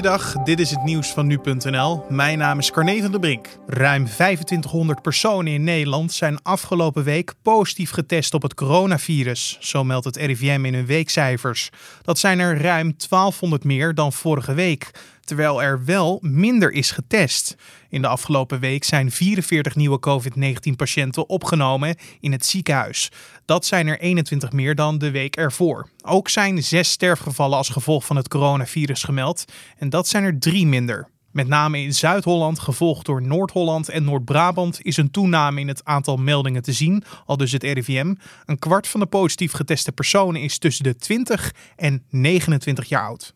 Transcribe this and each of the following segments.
Goeiedag, dit is het nieuws van nu.nl. Mijn naam is Carne van der Brink. Ruim 2500 personen in Nederland zijn afgelopen week positief getest op het coronavirus. Zo meldt het RIVM in hun weekcijfers. Dat zijn er ruim 1200 meer dan vorige week terwijl er wel minder is getest. In de afgelopen week zijn 44 nieuwe COVID-19-patiënten opgenomen in het ziekenhuis. Dat zijn er 21 meer dan de week ervoor. Ook zijn zes sterfgevallen als gevolg van het coronavirus gemeld en dat zijn er drie minder. Met name in Zuid-Holland, gevolgd door Noord-Holland en Noord-Brabant, is een toename in het aantal meldingen te zien, al dus het RIVM. Een kwart van de positief geteste personen is tussen de 20 en 29 jaar oud.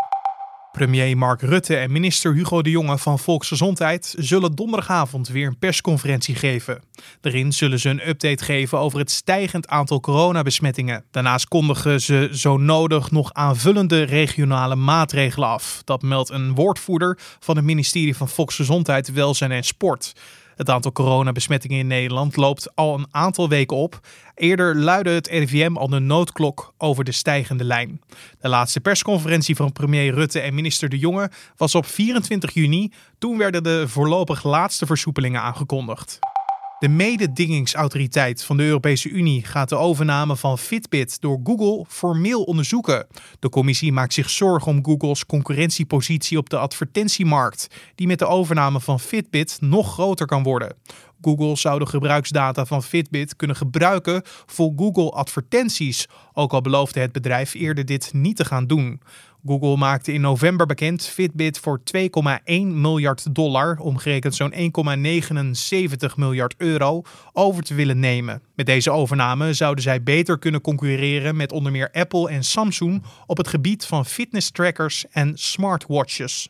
Premier Mark Rutte en minister Hugo de Jonge van Volksgezondheid zullen donderdagavond weer een persconferentie geven. Daarin zullen ze een update geven over het stijgend aantal coronabesmettingen. Daarnaast kondigen ze zo nodig nog aanvullende regionale maatregelen af. Dat meldt een woordvoerder van het ministerie van Volksgezondheid, Welzijn en Sport. Het aantal coronabesmettingen in Nederland loopt al een aantal weken op. Eerder luidde het RIVM al de noodklok over de stijgende lijn. De laatste persconferentie van premier Rutte en minister De Jonge was op 24 juni. Toen werden de voorlopig laatste versoepelingen aangekondigd. De mededingingsautoriteit van de Europese Unie gaat de overname van Fitbit door Google formeel onderzoeken. De commissie maakt zich zorgen om Google's concurrentiepositie op de advertentiemarkt, die met de overname van Fitbit nog groter kan worden. Google zou de gebruiksdata van Fitbit kunnen gebruiken voor Google advertenties, ook al beloofde het bedrijf eerder dit niet te gaan doen. Google maakte in november bekend Fitbit voor 2,1 miljard dollar, omgerekend zo'n 1,79 miljard euro, over te willen nemen. Met deze overname zouden zij beter kunnen concurreren met onder meer Apple en Samsung op het gebied van fitness trackers en smartwatches.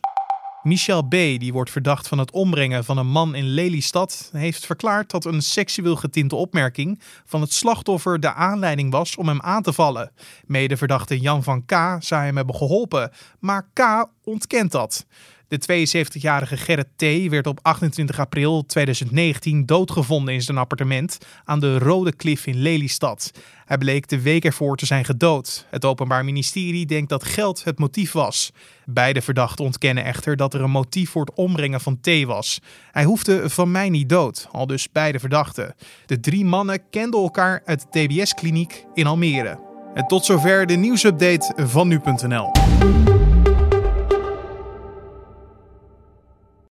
Michel B., die wordt verdacht van het ombrengen van een man in Lelystad, heeft verklaard dat een seksueel getinte opmerking van het slachtoffer de aanleiding was om hem aan te vallen. Medeverdachte Jan van K. zou hem hebben geholpen, maar K. ontkent dat. De 72-jarige Gerrit T. werd op 28 april 2019 doodgevonden in zijn appartement aan de Rode Klif in Lelystad. Hij bleek de week ervoor te zijn gedood. Het Openbaar Ministerie denkt dat geld het motief was. Beide verdachten ontkennen echter dat er een motief voor het ombrengen van T was. Hij hoefde van mij niet dood, al dus beide verdachten. De drie mannen kenden elkaar uit de TBS-kliniek in Almere. En tot zover de nieuwsupdate van nu.nl.